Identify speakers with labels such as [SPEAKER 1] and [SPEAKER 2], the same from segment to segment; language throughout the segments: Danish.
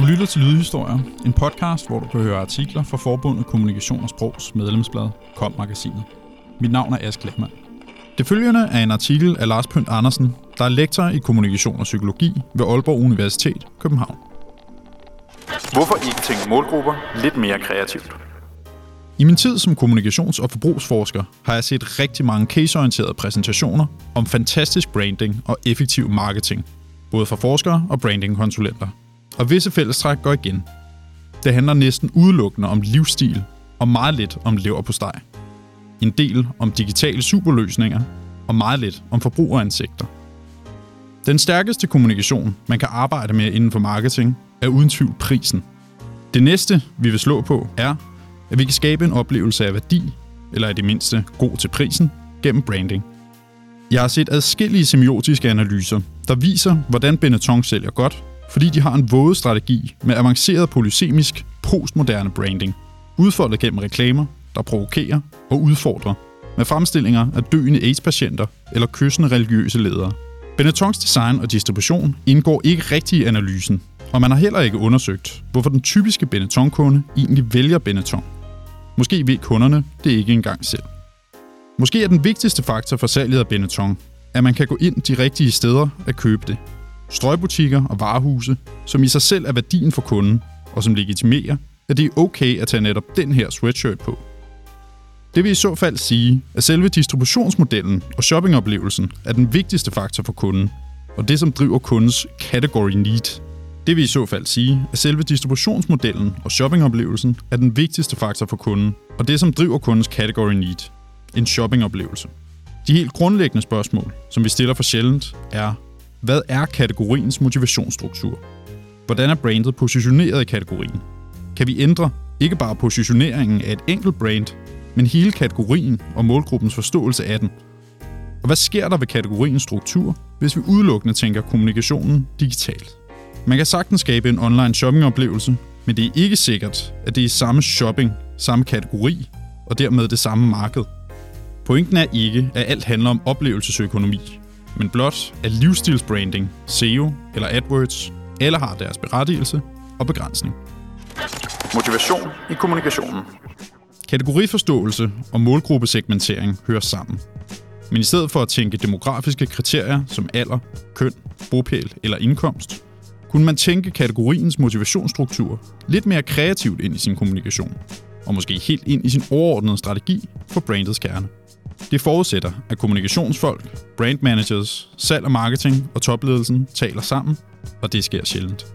[SPEAKER 1] Du lytter til Lydhistorier, en podcast, hvor du kan høre artikler fra Forbundet Kommunikation og Sprogs medlemsblad Kom Magasinet. Mit navn er Ask Lehmann. Det følgende er en artikel af Lars Pønt Andersen, der er lektor i kommunikation og psykologi ved Aalborg Universitet, København. Hvorfor ikke tænke målgrupper lidt mere kreativt? I min tid som kommunikations- og forbrugsforsker har jeg set rigtig mange caseorienterede præsentationer om fantastisk branding og effektiv marketing, både fra forskere og brandingkonsulenter. Og visse fællestræk går igen. Det handler næsten udelukkende om livsstil og meget lidt om lever på steg. En del om digitale superløsninger og meget lidt om forbrugeransigter. Den stærkeste kommunikation, man kan arbejde med inden for marketing, er uden tvivl prisen. Det næste, vi vil slå på, er, at vi kan skabe en oplevelse af værdi, eller i det mindste god til prisen, gennem branding. Jeg har set adskillige semiotiske analyser, der viser, hvordan Benetton sælger godt, fordi de har en våde strategi med avanceret polysemisk postmoderne branding, udfoldet gennem reklamer, der provokerer og udfordrer, med fremstillinger af døende AIDS-patienter eller kyssende religiøse ledere. Benettons design og distribution indgår ikke rigtig i analysen, og man har heller ikke undersøgt, hvorfor den typiske Benetton-kunde egentlig vælger Benetton. Måske ved kunderne det ikke engang selv. Måske er den vigtigste faktor for salget af Benetton, at man kan gå ind de rigtige steder at købe det. Strøgbutikker og varehuse, som i sig selv er værdien for kunden, og som legitimerer, at det er okay at tage netop den her sweatshirt på. Det vil i så fald sige, at selve distributionsmodellen og shoppingoplevelsen er den vigtigste faktor for kunden, og det som driver kundens category need. Det vil i så fald sige, at selve distributionsmodellen og shoppingoplevelsen er den vigtigste faktor for kunden, og det som driver kundens category need. En shoppingoplevelse. De helt grundlæggende spørgsmål, som vi stiller for sjældent, er, hvad er kategoriens motivationsstruktur? Hvordan er brandet positioneret i kategorien? Kan vi ændre ikke bare positioneringen af et enkelt brand, men hele kategorien og målgruppens forståelse af den? Og hvad sker der ved kategoriens struktur, hvis vi udelukkende tænker kommunikationen digitalt? Man kan sagtens skabe en online shoppingoplevelse, men det er ikke sikkert, at det er samme shopping, samme kategori og dermed det samme marked. Pointen er ikke, at alt handler om oplevelsesøkonomi, men blot, at livsstilsbranding, SEO eller AdWords alle har deres berettigelse og begrænsning. Motivation i kommunikationen. Kategoriforståelse og målgruppesegmentering hører sammen. Men i stedet for at tænke demografiske kriterier som alder, køn, bopæl eller indkomst, kunne man tænke kategoriens motivationsstruktur lidt mere kreativt ind i sin kommunikation, og måske helt ind i sin overordnede strategi for brandets kerne. Det forudsætter, at kommunikationsfolk, brand managers, salg og marketing og topledelsen taler sammen, og det sker sjældent.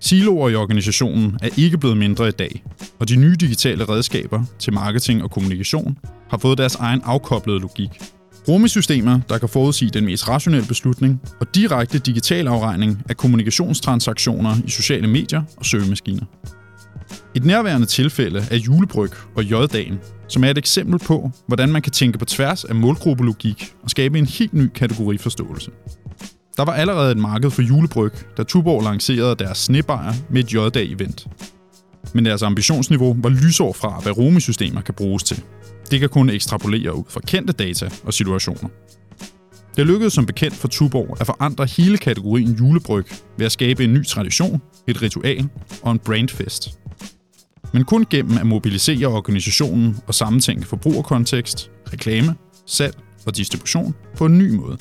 [SPEAKER 1] Siloer i organisationen er ikke blevet mindre i dag, og de nye digitale redskaber til marketing og kommunikation har fået deres egen afkoblede logik. Rummesystemer, der kan forudsige den mest rationelle beslutning, og direkte digital afregning af kommunikationstransaktioner i sociale medier og søgemaskiner. Et nærværende tilfælde er julebryg og J-dagen, som er et eksempel på, hvordan man kan tænke på tværs af målgruppelogik og skabe en helt ny kategoriforståelse. Der var allerede et marked for julebryg, da Tuborg lancerede deres snebajer med et J-dag-event. Men deres ambitionsniveau var lysår fra, hvad romesystemer kan bruges til. Det kan kun ekstrapolere ud fra kendte data og situationer. Det lykkedes som bekendt for Tuborg at forandre hele kategorien julebryg ved at skabe en ny tradition, et ritual og en brandfest. Men kun gennem at mobilisere organisationen og sammentænke forbrugerkontekst, reklame, salg og distribution på en ny måde.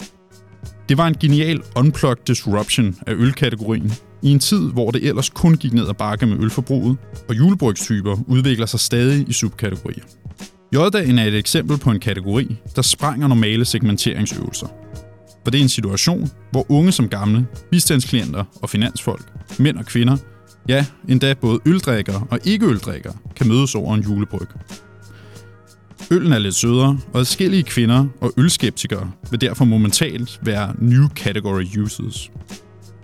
[SPEAKER 1] Det var en genial unplugged disruption af ølkategorien i en tid, hvor det ellers kun gik ned ad bakke med ølforbruget, og julebrygstyper udvikler sig stadig i subkategorier. J-dagen er et eksempel på en kategori, der sprænger normale segmenteringsøvelser. For det er en situation, hvor unge som gamle, bistandsklienter og finansfolk, mænd og kvinder, ja, endda både øldrikkere og ikke-øldrikkere, kan mødes over en julebryg. Øllen er lidt sødere, og adskillige kvinder og ølskeptikere vil derfor momentalt være new category users.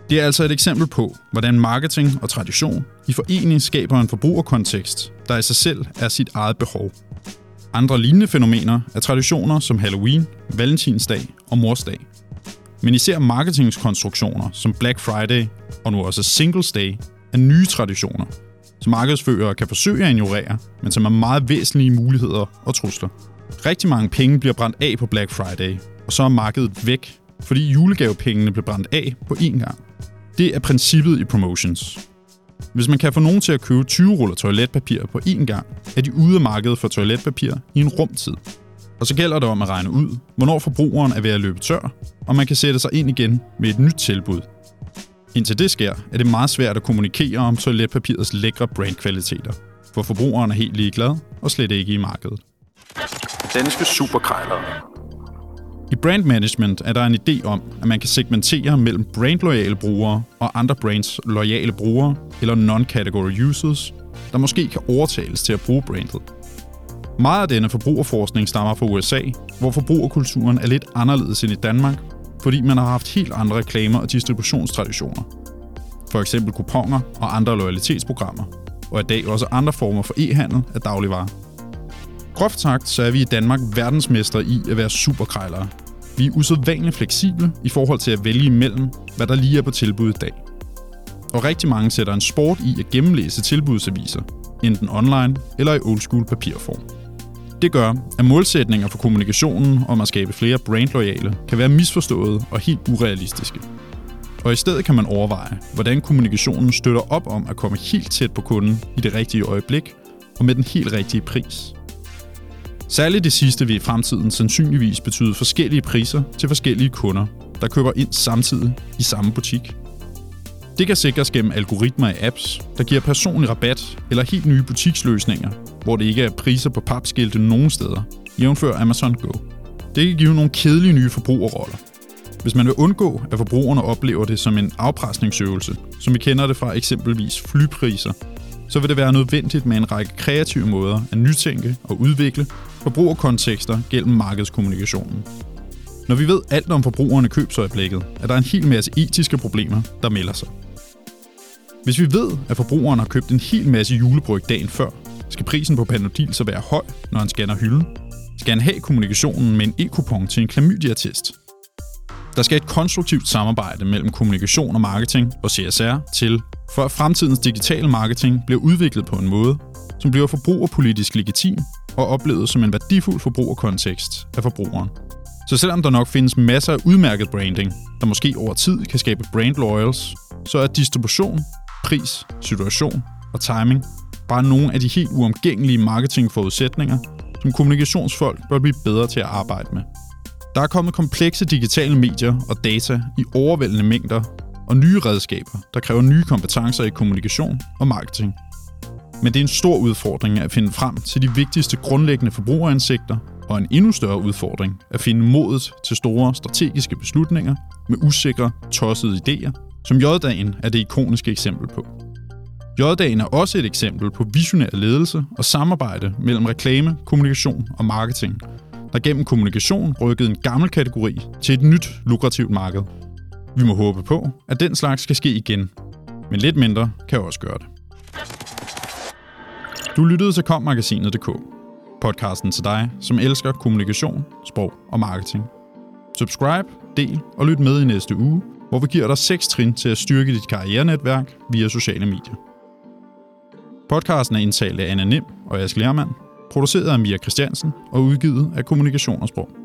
[SPEAKER 1] Det er altså et eksempel på, hvordan marketing og tradition i forening skaber en forbrugerkontekst, der i sig selv er sit eget behov. Andre lignende fænomener er traditioner som Halloween, Valentinsdag og Morsdag. Men især marketingskonstruktioner som Black Friday og nu også Singles Day af nye traditioner, som markedsførere kan forsøge at ignorere, men som er meget væsentlige muligheder og trusler. Rigtig mange penge bliver brændt af på Black Friday, og så er markedet væk, fordi julegavepengene blev brændt af på én gang. Det er princippet i promotions. Hvis man kan få nogen til at købe 20 ruller toiletpapir på én gang, er de ude af markedet for toiletpapir i en rumtid. Og så gælder det om at regne ud, hvornår forbrugeren er ved at løbe tør, og man kan sætte sig ind igen med et nyt tilbud. Indtil det sker, er det meget svært at kommunikere om toiletpapirets lækre brandkvaliteter, for forbrugeren er helt ligeglad og slet ikke i markedet.
[SPEAKER 2] Danske superkrejlere.
[SPEAKER 1] I brand management er der en idé om, at man kan segmentere mellem brandloyale brugere og andre brands loyale brugere, eller non-category users, der måske kan overtales til at bruge brandet. Meget af denne forbrugerforskning stammer fra USA, hvor forbrugerkulturen er lidt anderledes end i Danmark, fordi man har haft helt andre reklamer og distributionstraditioner. For eksempel kuponer og andre loyalitetsprogrammer, og i dag også andre former for e-handel af dagligvarer. Groft sagt, så er vi i Danmark verdensmestre i at være superkrejlere. Vi er usædvanligt fleksible i forhold til at vælge imellem, hvad der lige er på tilbud i dag. Og rigtig mange sætter en sport i at gennemlæse tilbudsaviser, enten online eller i oldschool papirform. Det gør, at målsætninger for kommunikationen om at skabe flere brandloyale kan være misforstået og helt urealistiske. Og i stedet kan man overveje, hvordan kommunikationen støtter op om at komme helt tæt på kunden i det rigtige øjeblik og med den helt rigtige pris. Særligt det sidste vil i fremtiden sandsynligvis betyde forskellige priser til forskellige kunder, der køber ind samtidig i samme butik. Det kan sikres gennem algoritmer i apps, der giver personlig rabat eller helt nye butiksløsninger, hvor det ikke er priser på papskilte nogen steder, jævnfør Amazon Go. Det kan give nogle kedelige nye forbrugerroller. Hvis man vil undgå, at forbrugerne oplever det som en afpresningsøvelse, som vi kender det fra eksempelvis flypriser, så vil det være nødvendigt med en række kreative måder at nytænke og udvikle forbrugerkontekster gennem markedskommunikationen. Når vi ved alt om forbrugerne købsøjeblikket, er der en hel masse etiske problemer, der melder sig. Hvis vi ved, at forbrugeren har købt en hel masse julebryg dagen før, skal prisen på Panodil så være høj, når han scanner hylden? Skal han have kommunikationen med en e-kupon til en klamydia-test? Der skal et konstruktivt samarbejde mellem kommunikation og marketing og CSR til, for at fremtidens digitale marketing bliver udviklet på en måde, som bliver forbrugerpolitisk legitim og oplevet som en værdifuld forbrugerkontekst af forbrugeren. Så selvom der nok findes masser af udmærket branding, der måske over tid kan skabe brand loyals, så er distribution, pris, situation og timing bare nogle af de helt uomgængelige marketingforudsætninger, som kommunikationsfolk bør blive bedre til at arbejde med. Der er kommet komplekse digitale medier og data i overvældende mængder og nye redskaber, der kræver nye kompetencer i kommunikation og marketing. Men det er en stor udfordring at finde frem til de vigtigste grundlæggende forbrugerindsigter, og en endnu større udfordring at finde modet til store strategiske beslutninger med usikre, tossede idéer, som J-dagen er det ikoniske eksempel på. J-dagen er også et eksempel på visionær ledelse og samarbejde mellem reklame, kommunikation og marketing, der gennem kommunikation rykkede en gammel kategori til et nyt lukrativt marked. Vi må håbe på, at den slags skal ske igen, men lidt mindre kan også gøre det. Du lyttede til kommagasinet.dk, podcasten til dig, som elsker kommunikation, sprog og marketing. Subscribe, del og lyt med i næste uge, hvor vi giver dig 6 trin til at styrke dit karrierenetværk via sociale medier. Podcasten er indtalt af Anna Nim og Aske Lermand, produceret af Mia Christiansen og udgivet af Kommunikation og Sprog.